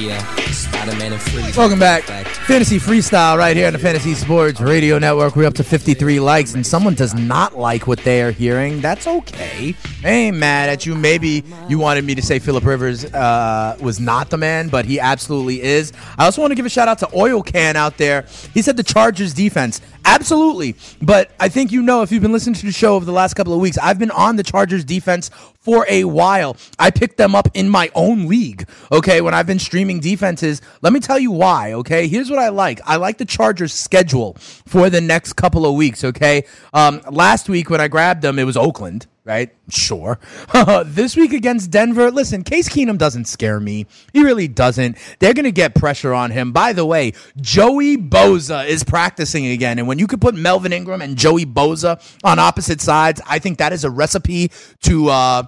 Yeah, Spider-Man and Freeze. Welcome back. Fantasy Freestyle right here on the Fantasy Sports Radio Network. We're up to 53 likes, and someone does not like what they are hearing. That's okay. I ain't mad at you. Maybe you wanted me to say Philip Rivers uh, was not the man, but he absolutely is. I also want to give a shout out to Oil Can out there. He said the Chargers defense. Absolutely. But I think you know if you've been listening to the show over the last couple of weeks, I've been on the Chargers defense for a while. I picked them up in my own league, okay, when I've been streaming defenses. Let me tell you why, okay? Here's what I like I like the Chargers' schedule for the next couple of weeks, okay? Um, last week when I grabbed them, it was Oakland. Right? Sure. this week against Denver, listen, Case Keenum doesn't scare me. He really doesn't. They're going to get pressure on him. By the way, Joey Bosa is practicing again. And when you could put Melvin Ingram and Joey Bosa on opposite sides, I think that is a recipe to uh,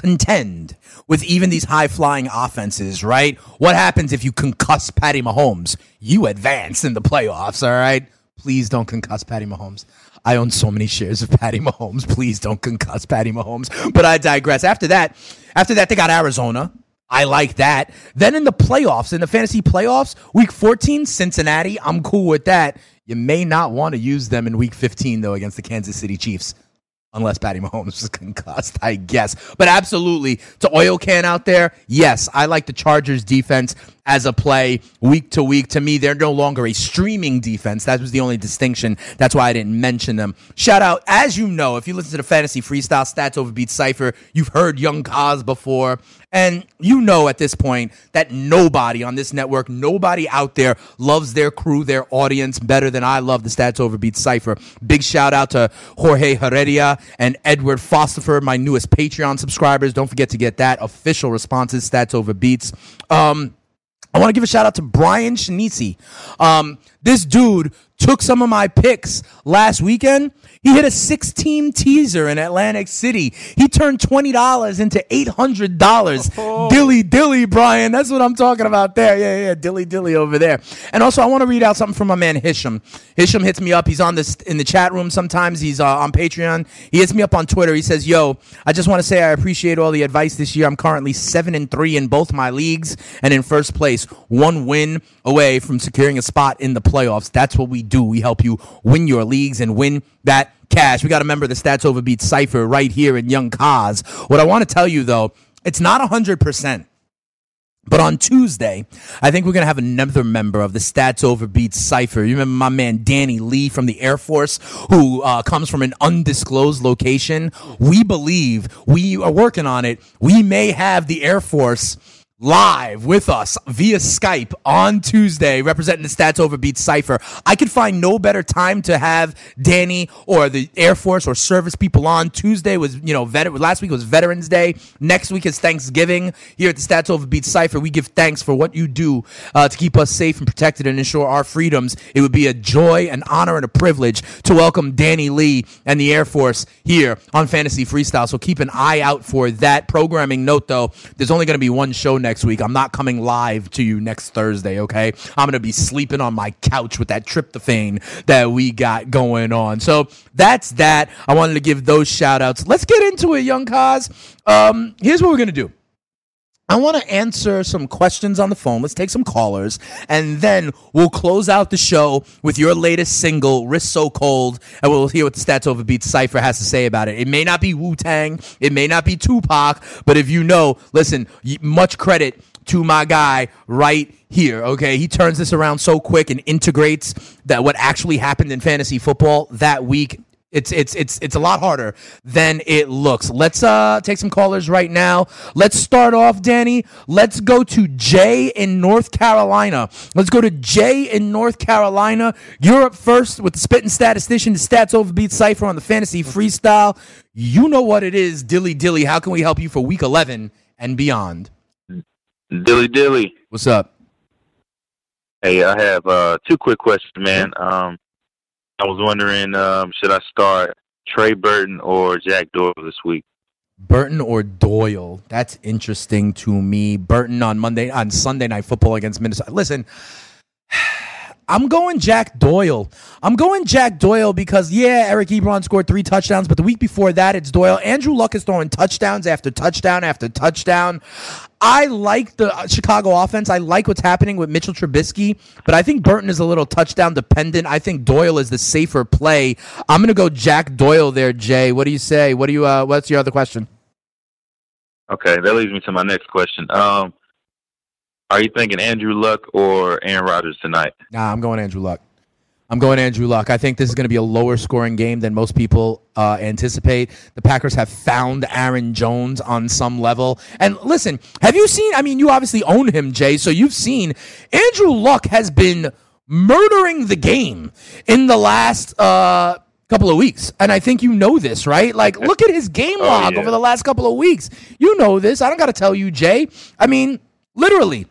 contend with even these high flying offenses, right? What happens if you concuss Patty Mahomes? You advance in the playoffs, all right? Please don't concuss Patty Mahomes. I own so many shares of Patty Mahomes. Please don't concuss Patty Mahomes. But I digress. After that, after that, they got Arizona. I like that. Then in the playoffs, in the fantasy playoffs, week 14, Cincinnati. I'm cool with that. You may not want to use them in week 15, though, against the Kansas City Chiefs. Unless Patty Mahomes was concussed, I guess. But absolutely, to oil can out there, yes, I like the Chargers defense as a play week to week. To me, they're no longer a streaming defense. That was the only distinction. That's why I didn't mention them. Shout out, as you know, if you listen to the Fantasy Freestyle Stats over Beat Cypher, you've heard Young Kaz before. And you know at this point that nobody on this network, nobody out there loves their crew, their audience better than I love the Stats Over Beat Cypher. Big shout out to Jorge Heredia and Edward Fostifer, my newest Patreon subscribers. Don't forget to get that official responses, Stats Over Beats. Um, I want to give a shout out to Brian Shanisi. Um, this dude took some of my picks last weekend. He hit a 16 teaser in Atlantic City. He turned $20 into $800. Dilly dilly, Brian. That's what I'm talking about there. Yeah, yeah, dilly dilly over there. And also, I want to read out something from my man Hisham. Hisham hits me up. He's on this in the chat room sometimes. He's uh, on Patreon. He hits me up on Twitter. He says, "Yo, I just want to say I appreciate all the advice this year. I'm currently seven and three in both my leagues and in first place, one win away from securing a spot in the playoffs. That's what we do. We help you win your leagues and win that cash. We got to remember the stats overbeat cipher right here in Young Kaz. What I want to tell you though, it's not hundred percent. But on Tuesday, I think we're going to have another member of the Stats Overbeat Cypher. You remember my man Danny Lee from the Air Force, who uh, comes from an undisclosed location. We believe we are working on it. We may have the Air Force live with us via Skype on Tuesday, representing the Stats Overbeat Cipher. I could find no better time to have Danny or the Air Force or service people on. Tuesday was, you know, vet- last week was Veterans Day. Next week is Thanksgiving. Here at the Stats Overbeat Cipher, we give thanks for what you do uh, to keep us safe and protected and ensure our freedoms. It would be a joy, an honor, and a privilege to welcome Danny Lee and the Air Force here on Fantasy Freestyle. So keep an eye out for that programming note, though. There's only going to be one show next week. I'm not coming live to you next Thursday, okay? I'm going to be sleeping on my couch with that tryptophan that we got going on. So that's that. I wanted to give those shout outs. Let's get into it, young Kaz. Um, here's what we're going to do. I want to answer some questions on the phone. Let's take some callers, and then we'll close out the show with your latest single, "Wrist So Cold," and we'll hear what the Stats Overbeat Cipher has to say about it. It may not be Wu Tang, it may not be Tupac, but if you know, listen, much credit to my guy right here. Okay, he turns this around so quick and integrates that what actually happened in fantasy football that week it's it's it's it's a lot harder than it looks. Let's uh take some callers right now. Let's start off, Danny. Let's go to Jay in North Carolina. Let's go to Jay in North Carolina. You're up first with the spitting statistician, the stats overbeat cipher on the fantasy freestyle. You know what it is, Dilly Dilly. How can we help you for week eleven and beyond? Dilly Dilly. What's up? Hey, I have uh, two quick questions, man. Um, I was wondering, um, should I start Trey Burton or Jack Doyle this week? Burton or Doyle? That's interesting to me. Burton on Monday on Sunday night football against Minnesota. Listen, I'm going Jack Doyle. I'm going Jack Doyle because yeah, Eric Ebron scored three touchdowns, but the week before that, it's Doyle. Andrew Luck is throwing touchdowns after touchdown after touchdown. I like the uh, Chicago offense. I like what's happening with Mitchell Trubisky, but I think Burton is a little touchdown dependent. I think Doyle is the safer play. I'm gonna go Jack Doyle there, Jay. What do you say? What do you? Uh, what's your other question? Okay, that leads me to my next question. Um, are you thinking Andrew Luck or Aaron Rodgers tonight? Nah, I'm going Andrew Luck. I'm going Andrew Luck. I think this is going to be a lower scoring game than most people uh, anticipate. The Packers have found Aaron Jones on some level. And listen, have you seen? I mean, you obviously own him, Jay, so you've seen Andrew Luck has been murdering the game in the last. Uh, couple of weeks. And I think you know this, right? Like, look at his game Oh, log yeah. over the last couple of weeks. You know this. I don't got to tell you, Jay. I mean, literally.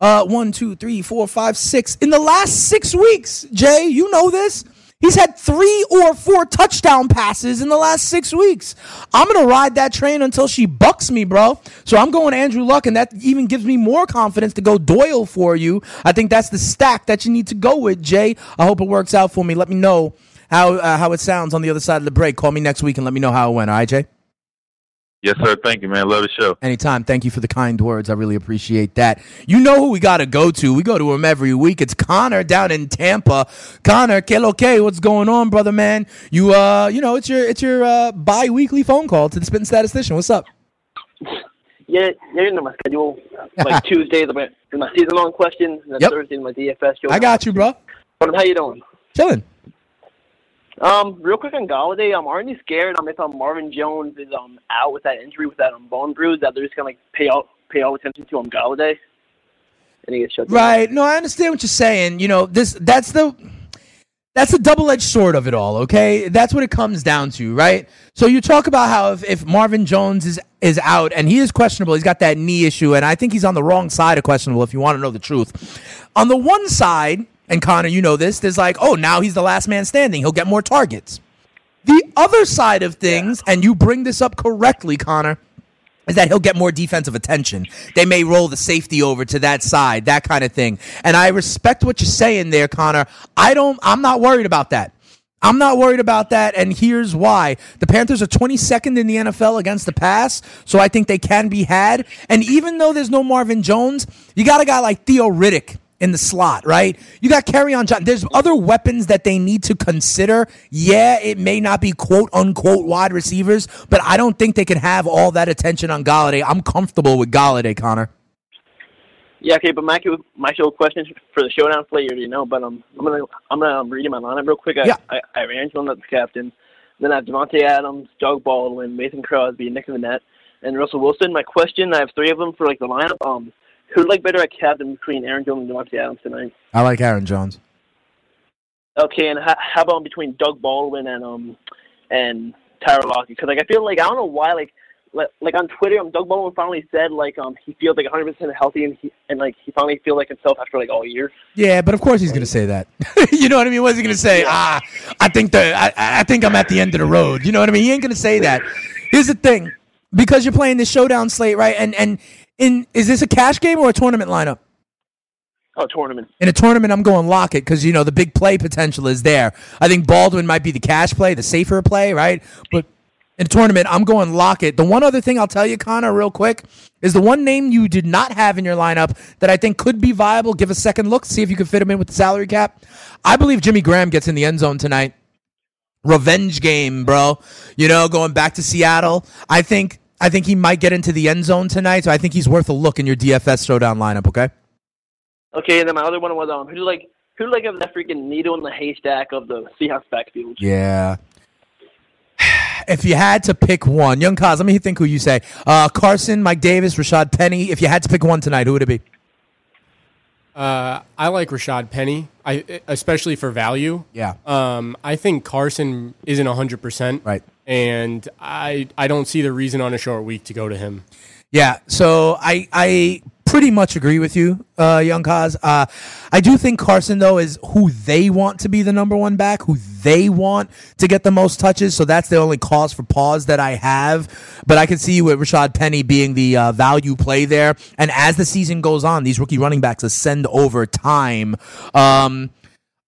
Uh, one, two, three, four, five, six. In the last six weeks, Jay, you know this. He's had three or four touchdown passes in the last six weeks. I'm gonna ride that train until she bucks me, bro. So I'm going Andrew Luck, and that even gives me more confidence to go Doyle for you. I think that's the stack that you need to go with, Jay. I hope it works out for me. Let me know how uh, how it sounds on the other side of the break. Call me next week and let me know how it went. All right, Jay. Yes, sir. Thank you, man. Love the show. Anytime. Thank you for the kind words. I really appreciate that. You know who we got to go to. We go to him every week. It's Connor down in Tampa. Connor, que lo que? What's going on, brother man? You uh, you know, it's your it's your uh bi-weekly phone call to the spitting statistician. What's up? Yeah, yeah, you know my schedule. Like Tuesdays, my my season long question. And then Yep. Thursday, my DFS show. I got you, bro. But how you doing? Chilling. Um, real quick on Golladay, um, aren't you scared um if um Marvin Jones is um out with that injury with that um bone bruise that they're just gonna like pay all pay all attention to um Golladay? And he gets shut down. Right. No, I understand what you're saying. You know, this that's the that's the double-edged sword of it all, okay? That's what it comes down to, right? So you talk about how if, if Marvin Jones is is out and he is questionable, he's got that knee issue, and I think he's on the wrong side of questionable if you want to know the truth. On the one side, and Connor, you know this, there's like, oh, now he's the last man standing. He'll get more targets. The other side of things, and you bring this up correctly, Connor, is that he'll get more defensive attention. They may roll the safety over to that side, that kind of thing. And I respect what you're saying there, Connor. I don't I'm not worried about that. I'm not worried about that, and here's why. The Panthers are 22nd in the NFL against the pass, so I think they can be had. And even though there's no Marvin Jones, you got a guy like Theo Riddick in the slot, right? You got Kerryon John. There's other weapons that they need to consider. Yeah, it may not be quote unquote wide receivers, but I don't think they can have all that attention on Golladay. I'm comfortable with Golladay, Connor. Yeah, okay, but my my show question for the showdown play you already know, but um, I'm gonna I'm gonna um, read him my lineup real quick. I, Yeah. I, I arranged one that's captain. Then I have Davante Adams, Doug Baldwin, Mason Crosby, Nick Vannett, and Russell Wilson. My question, I have three of them for like the lineup. Um, who'd like better at captain between Aaron Jones and Davante Adams tonight? I like Aaron Jones. Okay, and how, how about between Doug Baldwin and um and Tyler Lockett? Because like I feel like I don't know why like like, like on Twitter, um, Doug Baldwin finally said like um he feels like 100 percent healthy and he and like he finally feel like himself after like all year. Yeah, but of course he's going to say that. you know what I mean? What's he going to say? Ah, I think the I, I think I'm at the end of the road. You know what I mean? He ain't going to say that. Here's the thing, because you're playing the showdown slate, right? And and in is this a cash game or a tournament lineup? A tournament. In a tournament, I'm going Lockett because you know the big play potential is there. I think Baldwin might be the cash play, the safer play, right? But in a tournament, I'm going Lockett. The one other thing I'll tell you, Connor, real quick, is the one name you did not have in your lineup that I think could be viable. Give a second look, see if you can fit him in with the salary cap. I believe Jimmy Graham gets in the end zone tonight. Revenge game, bro. You know, going back to Seattle. I think I think he might get into the end zone tonight, so I think he's worth a look in your DFS showdown lineup. Okay. Okay, and then my other one was um who like who like of that freaking needle in the haystack of the Seahawks backfield. Yeah. If you had to pick one, young Kaz, let me think who you say. Uh, Carson, Mike Davis, Rashad Penny. If you had to pick one tonight, who would it be? Uh, I like Rashad Penny, I especially for value. Yeah. Um, I think Carson isn't hundred percent right, and I I don't see the reason on a short week to go to him. Yeah, so I I pretty much agree with you, uh, Young Kaz. Uh, I do think Carson though is who they want to be the number one back, who they want to get the most touches. So that's the only cause for pause that I have. But I can see with Rashad Penny being the uh, value play there, and as the season goes on, these rookie running backs ascend over time. Um,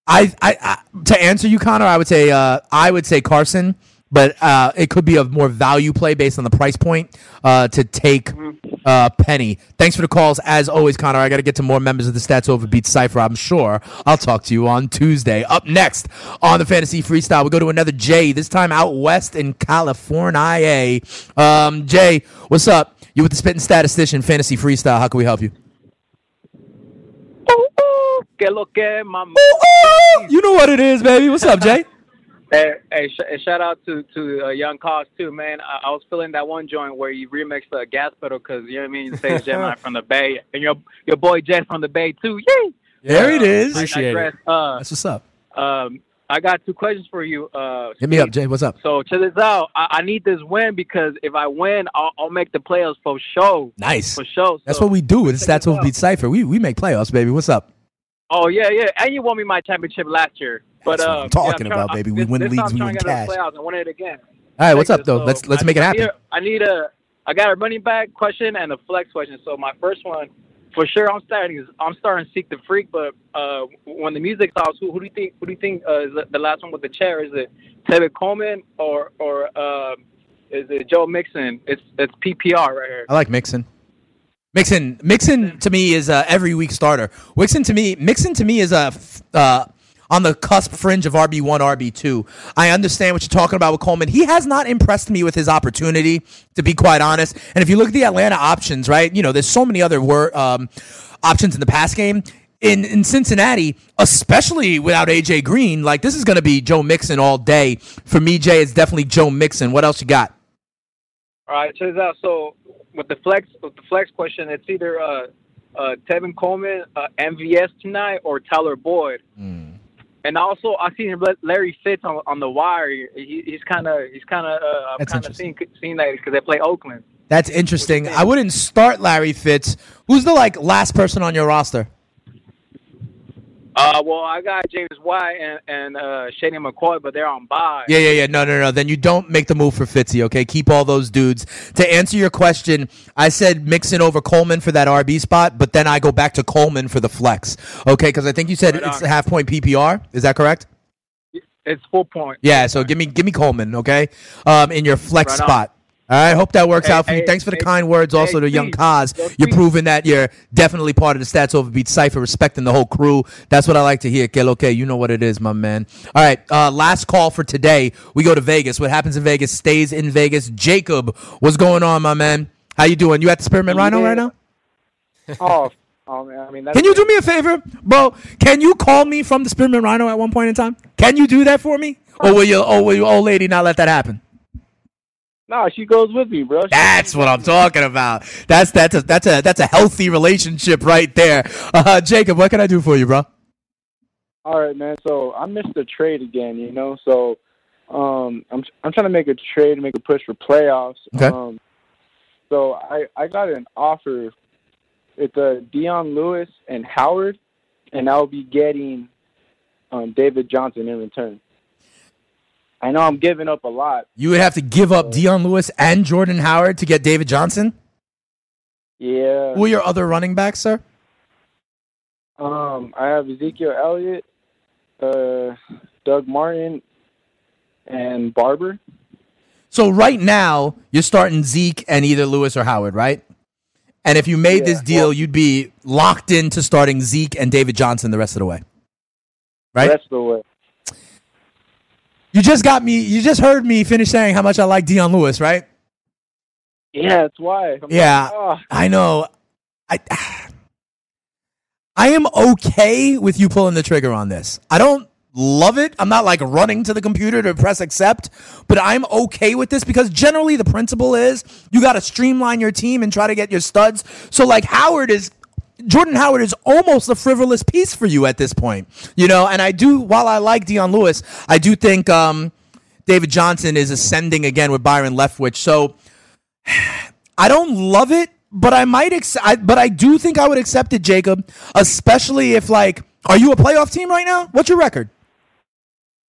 I, I, I to answer you, Connor, I would say uh, I would say Carson, but uh, it could be a more value play based on the price point uh, to take uh, Penny. Thanks for the calls, as always, Connor. I got to get to more members of the Stats Over Beat Cipher. I'm sure I'll talk to you on Tuesday. Up next on the Fantasy Freestyle, we go to another Jay. This time out west in California. Um, Jay, what's up? You with the Spitting Statistician Fantasy Freestyle? How can we help you? Que lo que, mama. You know what it is, baby. What's up, Jay? Hey, hey, sh- hey, shout out to to uh, Young Kaz too, man. I, I was feeling that one joint where you remixed the gas pedal because you know what I mean. You say Gemini from the Bay, and your your boy Jet from the Bay too. Yay! There it is. I digress. Uh, That's what's up. um, I got two questions for you. Uh, Hit me up, Jay. What's up? So check this out. I, I need this win because if I win, I'll, I'll make the playoffs for show. Nice. For show. That's what we do with that's what we Beat Cipher. We we make playoffs, baby. What's up? Oh yeah, yeah, and you won me my championship last year. But That's what uh, I'm talking yeah, I'm about, trying- baby. We this- win this leagues, we I'm win trying to get cash. to playoffs. I win it again. All right, what's up though? this. Let's let's I- make it I happen. need a- I need a, I got a running back question and a flex question. So my first one, for sure, I'm starting. Is I'm starting Seek the Freak. But uh, when the music stops, who, who do you think? Who do you think uh, is the- the last one with the chair? Is it Tevin Coleman or or uh, is it Joe Mixon? It's it's PPR right here. I like Mixon. Mixon, Mixon to me is a every week starter. Mixon to me, Mixon to me is a uh, on the cusp fringe of RB one, RB two. I understand what you're talking about with Coleman. He has not impressed me with his opportunity, to be quite honest. And if you look at the Atlanta options, right, you know, there's so many other wor- um, options in the pass game. In, in Cincinnati, especially without AJ Green, like this is going to be Joe Mixon all day. For me, Jay, it's definitely Joe Mixon. What else you got? All right, out. So with the flex, with the flex question, it's either uh, uh, Tevin Coleman, uh, MVS tonight, or Tyler Boyd. Hmm. And also, I seen Larry Fitz on, on the wire. He, he's kind of, he's kind of, uh, That's kind of seeing, seeing that because they play Oakland. That's interesting. I wouldn't start Larry Fitz. Who's the like last person on your roster? Uh, well, I got James White and, and uh, Shady McCoy, but they're on bye. Yeah, yeah, yeah. No, no, no. Then you don't make the move for Fitzy, okay? Keep all those dudes. To answer your question, I said Mixon over Coleman for that RB spot, but then I go back to Coleman for the flex, okay? Because I think you said Right it's half point PPR. Is that correct? It's full point. Yeah. So give me give me Coleman, okay? Um, in your flex Right spot. All right, hope that works Hey, out for you. Thanks for the hey, kind words also hey, to Young please, yo, You're please. proving that you're definitely part of the Stats Overbeat Cypher, respecting the whole crew. That's what I like to hear. Lo que, you know what it is, my man. All right, uh, last call for today. We go to Vegas. What happens in Vegas stays in Vegas. Jacob, what's going on, my man? How you doing? You at the Spearmint Rhino right now? oh, oh man, I mean, that's Can you do me a favor, bro? Can you call me from the Spearmint Rhino at one point in time? Can you do that for me? Or will your, or will your old lady not let that happen? No, she goes with me, bro. She- That's what I'm talking about. That's that's a that's a that's a healthy relationship right there. Uh, Jacob, what can I do for you, bro? All right, man. So I missed the trade again, you know. So um, I'm I'm trying to make a trade make a push for playoffs. Okay. Um, so I I got an offer. It's uh, Dion Lewis and Howard, and I'll be getting um, David Johnson in return. I know I'm giving up a lot. You would have to give up Dion Lewis and Jordan Howard to get David Johnson. Yeah. Who are your other running backs, sir? Um, I have Ezekiel Elliott, uh, Doug Martin, and Barber. So right now you're starting Zeke and either Lewis or Howard, right? And if you made this Yeah, deal, you'd be locked into starting Zeke and David Johnson the rest of the way. Right? That's the way. You just got me. You just heard me finish saying how much I like Dion Lewis, right? Yeah, that's why. I'm Yeah, like, oh. I know. I I am okay with you pulling the trigger on this. I don't love it. I'm not like running to the computer to press accept, but I'm okay with this because generally the principle is you got to streamline your team and try to get your studs. So like Howard is Jordan Howard is almost a frivolous piece for you at this point, you know. And I do, while I like Dion Lewis, I do think um, David Johnson is ascending again with Byron Leftwich. So I don't love it, but I might. Ex- I, but I do think I would accept it, Jacob. Especially if like, are you a playoff team right now? What's your record?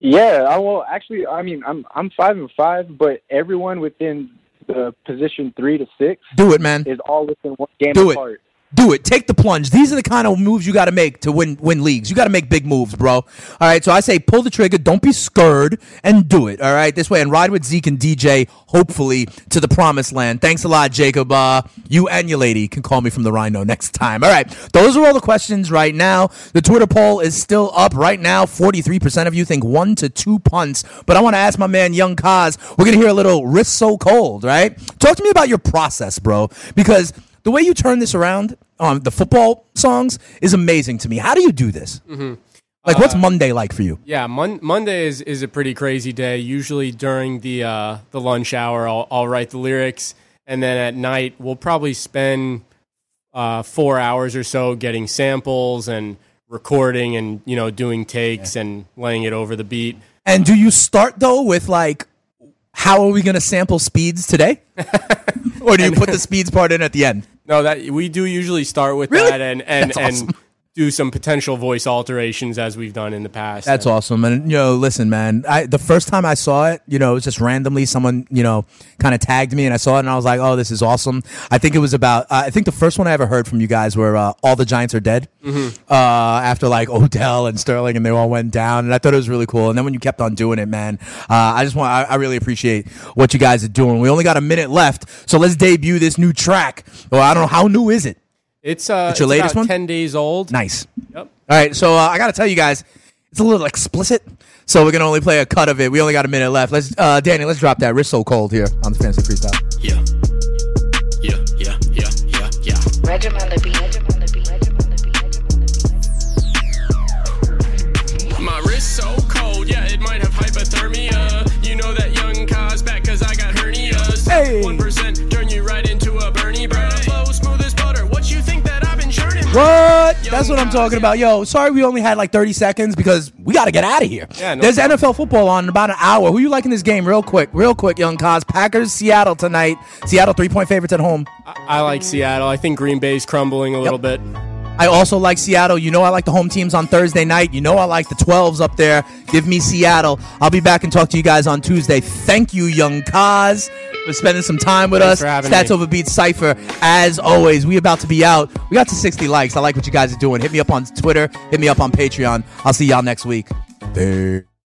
Yeah, I will actually. I mean, I'm I'm five and five, but everyone within the position three to six Do it, man. is all within one game Do it. Do it. Take the plunge. These are the kind of moves you got to make to win win leagues. You got to make big moves, bro. All right. So I say pull the trigger. Don't be scared and do it. All right. This way and ride with Zeke and DJ. Hopefully to the promised land. Thanks a lot, Jacob. Uh, you and your lady can call me from the Rhino next time. All right. Those are all the questions right now. The Twitter poll is still up right now. Forty three percent of you think one to two punts. But I want to ask my man Young Kaz. We're gonna hear a little wrist so cold. Right. Talk to me about your process, bro. Because the way you turn this around on the football songs is amazing to me. How do you do this? Mhm. Like, what's Uh, Monday like for you? Yeah, Mon- Monday is, is a pretty crazy day. Usually during the uh, the lunch hour, I'll, I'll write the lyrics, and then at night we'll probably spend uh, four hours or so getting samples and recording and you know doing takes and laying it over the beat. And do you start though with like, how are we going to sample speeds today? or do you put the speeds part in at the end? No, that we do usually start with Really? that and and That's and awesome. Do some potential voice alterations as we've done in the past. That's awesome. And you know, listen, man. I the first time I saw it, you know, it was just randomly someone, you know, kind of tagged me, and I saw it, and I was like, "Oh, this is awesome." I think it was about. Uh, I think the first one I ever heard from you guys were uh, "All the Giants Are Dead." Mhm. Uh, after like Odell and Sterling, and they all went down, and I thought it was really cool. And then when you kept on doing it, man, uh, I just want. I, I really appreciate what you guys are doing. We only got a minute left, so let's debut this new track. Well, I don't know how new is it. It's uh, It's your it's latest about one? Ten days old. Nice. Yep. All right, so uh, I got to tell you guys, it's a little explicit, so we're gonna only play a cut of it. We only got a minute left. Let's, uh, Danny, let's drop that. Wrist so cold here on the fancy freestyle. Yeah. Yeah, yeah, yeah, yeah, yeah. Regiment on the beat. Regiment on the beat. My wrist so cold, yeah, it might have hypothermia. You know that young Kaz back cause I got hernias. Hey. 1% I've been churning? What? That's what I'm talking about. Yo, sorry we only had like 30 seconds because we got to get out of here. Yeah, no There's NFL football on in about an hour. Who you liking this game? Real quick, real quick, young Kaz. Packers, Seattle tonight. Seattle three point favorites at home. I, I like Seattle. I think Green Bay's crumbling a little bit. I also like Seattle. You know I like the home teams on Thursday night. You know I like the 12s up there. Give me Seattle. I'll be back and talk to you guys on Tuesday. Thank you, Young Kaz, for spending some time with Thanks us. for having Stats me. over beats Cypher. As always, we about to be out. We got to 60 likes. I like what you guys are doing. Hit me up on Twitter. Hit me up on Patreon. I'll see y'all next week. Bye.